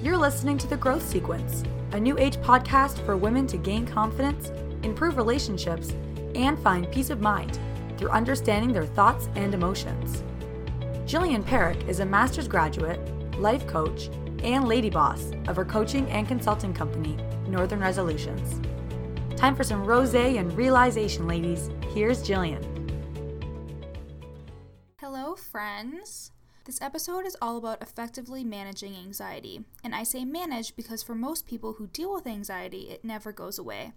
You're listening to The Growth Sequence, a new age podcast for women to gain confidence, improve relationships, and find peace of mind through understanding their thoughts and emotions. Jillian Parekh is a master's graduate, life coach, and lady boss of her coaching and consulting company, Northern Resolutions. Time for some rose and realization, ladies. Here's Jillian. Hello, friends. This episode is all about effectively managing anxiety. And I say manage because for most people who deal with anxiety, it never goes away.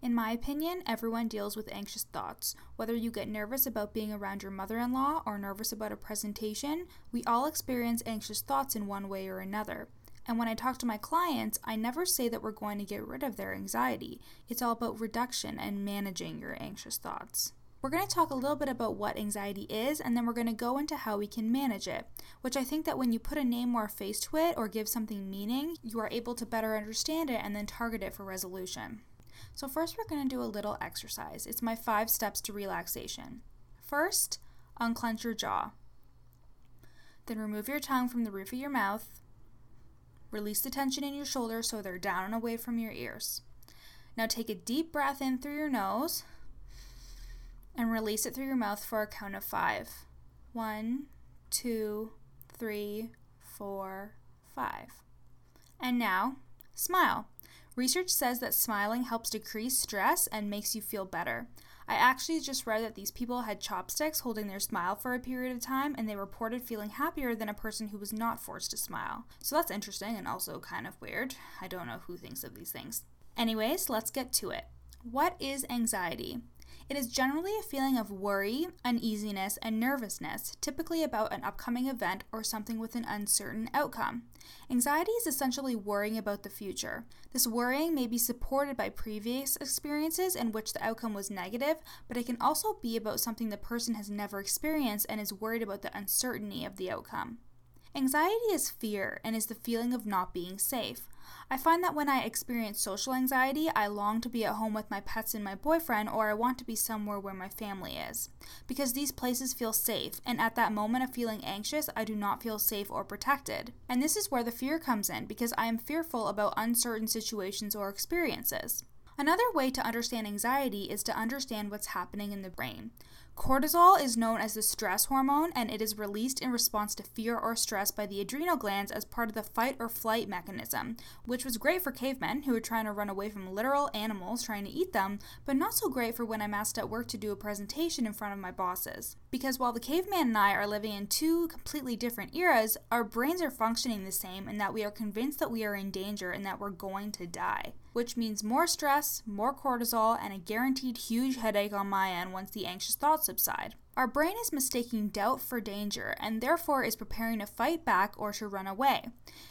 In my opinion, everyone deals with anxious thoughts. Whether you get nervous about being around your mother in law or nervous about a presentation, we all experience anxious thoughts in one way or another. And when I talk to my clients, I never say that we're going to get rid of their anxiety. It's all about reduction and managing your anxious thoughts. We're going to talk a little bit about what anxiety is, and then we're going to go into how we can manage it, which I think that when you put a name or a face to it or give something meaning, you are able to better understand it and then target it for resolution. So, first, we're going to do a little exercise. It's my five steps to relaxation. First, unclench your jaw. Then remove your tongue from the roof of your mouth. Release the tension in your shoulders so they're down and away from your ears. Now, take a deep breath in through your nose and release it through your mouth for a count of five. One, two, three, four, five. And now, smile. Research says that smiling helps decrease stress and makes you feel better. I actually just read that these people had chopsticks holding their smile for a period of time and they reported feeling happier than a person who was not forced to smile. So that's interesting and also kind of weird. I don't know who thinks of these things. Anyways, let's get to it. What is anxiety? It is generally a feeling of worry, uneasiness, and nervousness, typically about an upcoming event or something with an uncertain outcome. Anxiety is essentially worrying about the future. This worrying may be supported by previous experiences in which the outcome was negative, but it can also be about something the person has never experienced and is worried about the uncertainty of the outcome. Anxiety is fear and is the feeling of not being safe. I find that when I experience social anxiety, I long to be at home with my pets and my boyfriend, or I want to be somewhere where my family is. Because these places feel safe, and at that moment of feeling anxious, I do not feel safe or protected. And this is where the fear comes in, because I am fearful about uncertain situations or experiences. Another way to understand anxiety is to understand what's happening in the brain. Cortisol is known as the stress hormone and it is released in response to fear or stress by the adrenal glands as part of the fight or flight mechanism, which was great for cavemen who were trying to run away from literal animals trying to eat them, but not so great for when I'm asked at work to do a presentation in front of my bosses. Because while the caveman and I are living in two completely different eras, our brains are functioning the same in that we are convinced that we are in danger and that we're going to die which means more stress, more cortisol, and a guaranteed huge headache on my end once the anxious thoughts subside. Our brain is mistaking doubt for danger and therefore is preparing to fight back or to run away.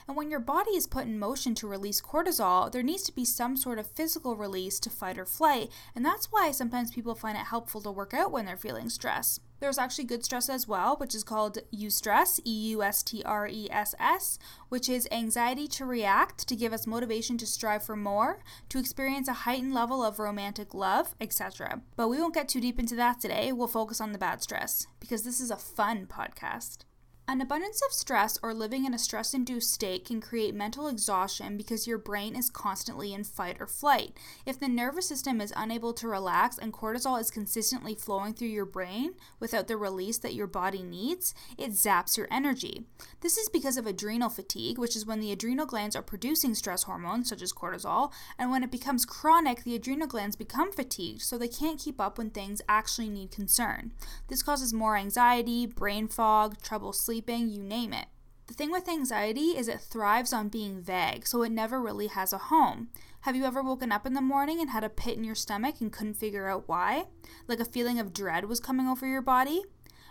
And when your body is put in motion to release cortisol, there needs to be some sort of physical release to fight or flight, and that's why sometimes people find it helpful to work out when they're feeling stress. There's actually good stress as well, which is called eustress, E U S T R E S S, which is anxiety to react, to give us motivation to strive for more, to experience a heightened level of romantic love, etc. But we won't get too deep into that today. We'll focus on the bad stress because this is a fun podcast. An abundance of stress or living in a stress induced state can create mental exhaustion because your brain is constantly in fight or flight. If the nervous system is unable to relax and cortisol is consistently flowing through your brain without the release that your body needs, it zaps your energy. This is because of adrenal fatigue, which is when the adrenal glands are producing stress hormones such as cortisol, and when it becomes chronic, the adrenal glands become fatigued so they can't keep up when things actually need concern. This causes more anxiety, brain fog, trouble sleeping sleeping, you name it. The thing with anxiety is it thrives on being vague, so it never really has a home. Have you ever woken up in the morning and had a pit in your stomach and couldn't figure out why? Like a feeling of dread was coming over your body?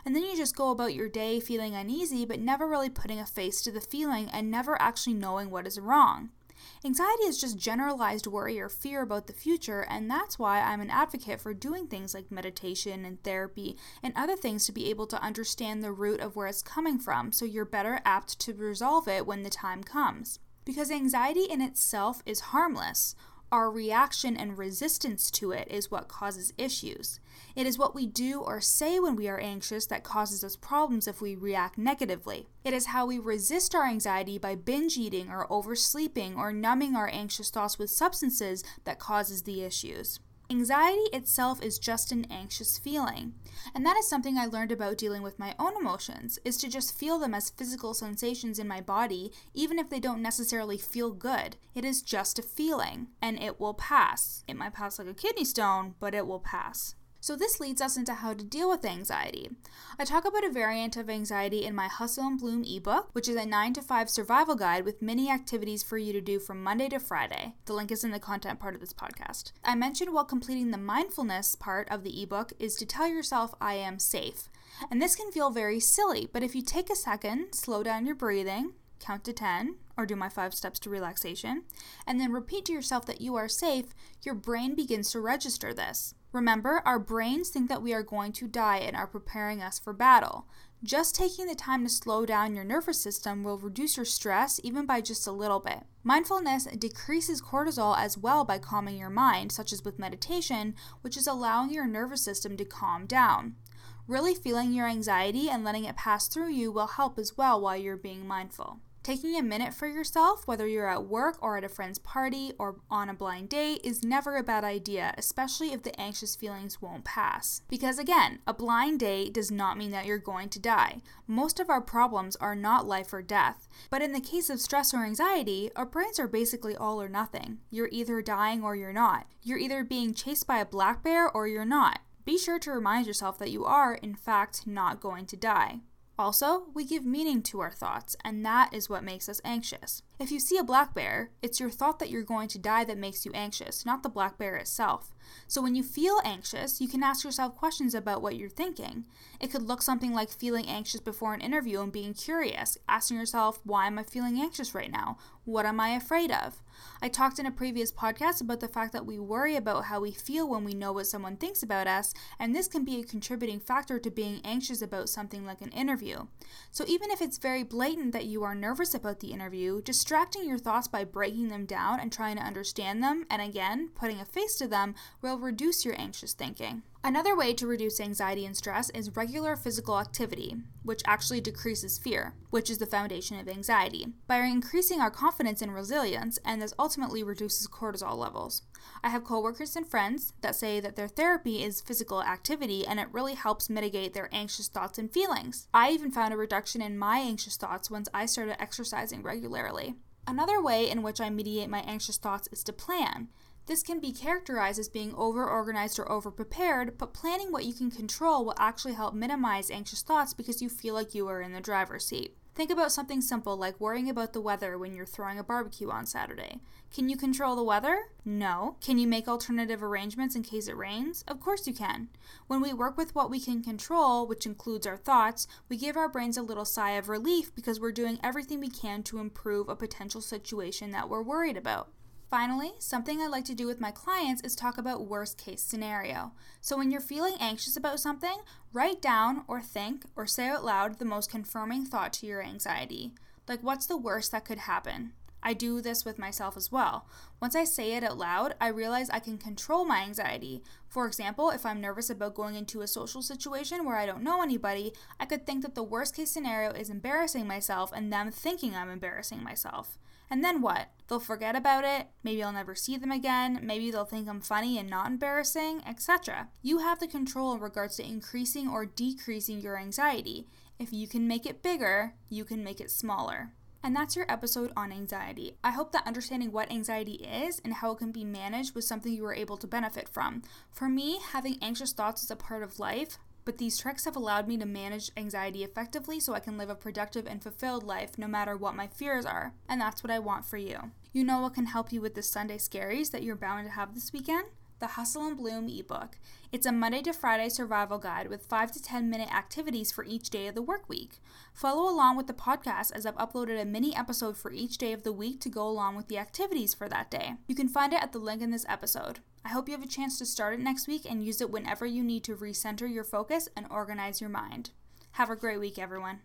And then you just go about your day feeling uneasy, but never really putting a face to the feeling and never actually knowing what is wrong. Anxiety is just generalized worry or fear about the future, and that's why I'm an advocate for doing things like meditation and therapy and other things to be able to understand the root of where it's coming from so you're better apt to resolve it when the time comes. Because anxiety in itself is harmless. Our reaction and resistance to it is what causes issues. It is what we do or say when we are anxious that causes us problems if we react negatively. It is how we resist our anxiety by binge eating or oversleeping or numbing our anxious thoughts with substances that causes the issues. Anxiety itself is just an anxious feeling. And that is something I learned about dealing with my own emotions, is to just feel them as physical sensations in my body, even if they don't necessarily feel good. It is just a feeling, and it will pass. It might pass like a kidney stone, but it will pass. So, this leads us into how to deal with anxiety. I talk about a variant of anxiety in my Hustle and Bloom ebook, which is a 9 to 5 survival guide with many activities for you to do from Monday to Friday. The link is in the content part of this podcast. I mentioned while completing the mindfulness part of the ebook is to tell yourself, I am safe. And this can feel very silly, but if you take a second, slow down your breathing, count to 10, or do my five steps to relaxation, and then repeat to yourself that you are safe, your brain begins to register this. Remember, our brains think that we are going to die and are preparing us for battle. Just taking the time to slow down your nervous system will reduce your stress even by just a little bit. Mindfulness decreases cortisol as well by calming your mind, such as with meditation, which is allowing your nervous system to calm down. Really feeling your anxiety and letting it pass through you will help as well while you're being mindful. Taking a minute for yourself, whether you're at work or at a friend's party or on a blind date, is never a bad idea, especially if the anxious feelings won't pass. Because again, a blind date does not mean that you're going to die. Most of our problems are not life or death. But in the case of stress or anxiety, our brains are basically all or nothing. You're either dying or you're not. You're either being chased by a black bear or you're not. Be sure to remind yourself that you are, in fact, not going to die. Also, we give meaning to our thoughts, and that is what makes us anxious. If you see a black bear, it's your thought that you're going to die that makes you anxious, not the black bear itself. So when you feel anxious, you can ask yourself questions about what you're thinking. It could look something like feeling anxious before an interview and being curious, asking yourself, why am I feeling anxious right now? What am I afraid of? I talked in a previous podcast about the fact that we worry about how we feel when we know what someone thinks about us, and this can be a contributing factor to being anxious about something like an interview. So even if it's very blatant that you are nervous about the interview, distracting your thoughts by breaking them down and trying to understand them, and again, putting a face to them, will reduce your anxious thinking. Another way to reduce anxiety and stress is regular physical activity, which actually decreases fear, which is the foundation of anxiety, by increasing our confidence and resilience, and this ultimately reduces cortisol levels. I have coworkers and friends that say that their therapy is physical activity and it really helps mitigate their anxious thoughts and feelings. I even found a reduction in my anxious thoughts once I started exercising regularly. Another way in which I mediate my anxious thoughts is to plan. This can be characterized as being over organized or over prepared, but planning what you can control will actually help minimize anxious thoughts because you feel like you are in the driver's seat. Think about something simple like worrying about the weather when you're throwing a barbecue on Saturday. Can you control the weather? No. Can you make alternative arrangements in case it rains? Of course you can. When we work with what we can control, which includes our thoughts, we give our brains a little sigh of relief because we're doing everything we can to improve a potential situation that we're worried about. Finally, something I like to do with my clients is talk about worst case scenario. So when you're feeling anxious about something, write down or think or say out loud the most confirming thought to your anxiety. Like, what's the worst that could happen? I do this with myself as well. Once I say it out loud, I realize I can control my anxiety. For example, if I'm nervous about going into a social situation where I don't know anybody, I could think that the worst case scenario is embarrassing myself and them thinking I'm embarrassing myself. And then what? They'll forget about it, maybe I'll never see them again, maybe they'll think I'm funny and not embarrassing, etc. You have the control in regards to increasing or decreasing your anxiety. If you can make it bigger, you can make it smaller. And that's your episode on anxiety. I hope that understanding what anxiety is and how it can be managed was something you were able to benefit from. For me, having anxious thoughts is a part of life, but these tricks have allowed me to manage anxiety effectively so I can live a productive and fulfilled life no matter what my fears are. And that's what I want for you. You know what can help you with the Sunday scaries that you're bound to have this weekend? The Hustle and Bloom ebook. It's a Monday to Friday survival guide with 5 to 10 minute activities for each day of the work week. Follow along with the podcast as I've uploaded a mini episode for each day of the week to go along with the activities for that day. You can find it at the link in this episode. I hope you have a chance to start it next week and use it whenever you need to recenter your focus and organize your mind. Have a great week, everyone.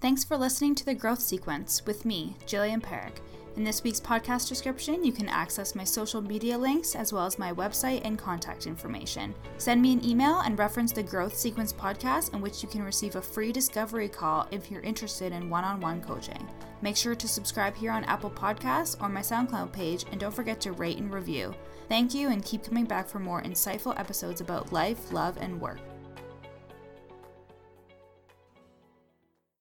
Thanks for listening to the Growth Sequence with me, Jillian Parekh. In this week's podcast description, you can access my social media links as well as my website and contact information. Send me an email and reference the Growth Sequence podcast, in which you can receive a free discovery call if you're interested in one on one coaching. Make sure to subscribe here on Apple Podcasts or my SoundCloud page, and don't forget to rate and review. Thank you, and keep coming back for more insightful episodes about life, love, and work.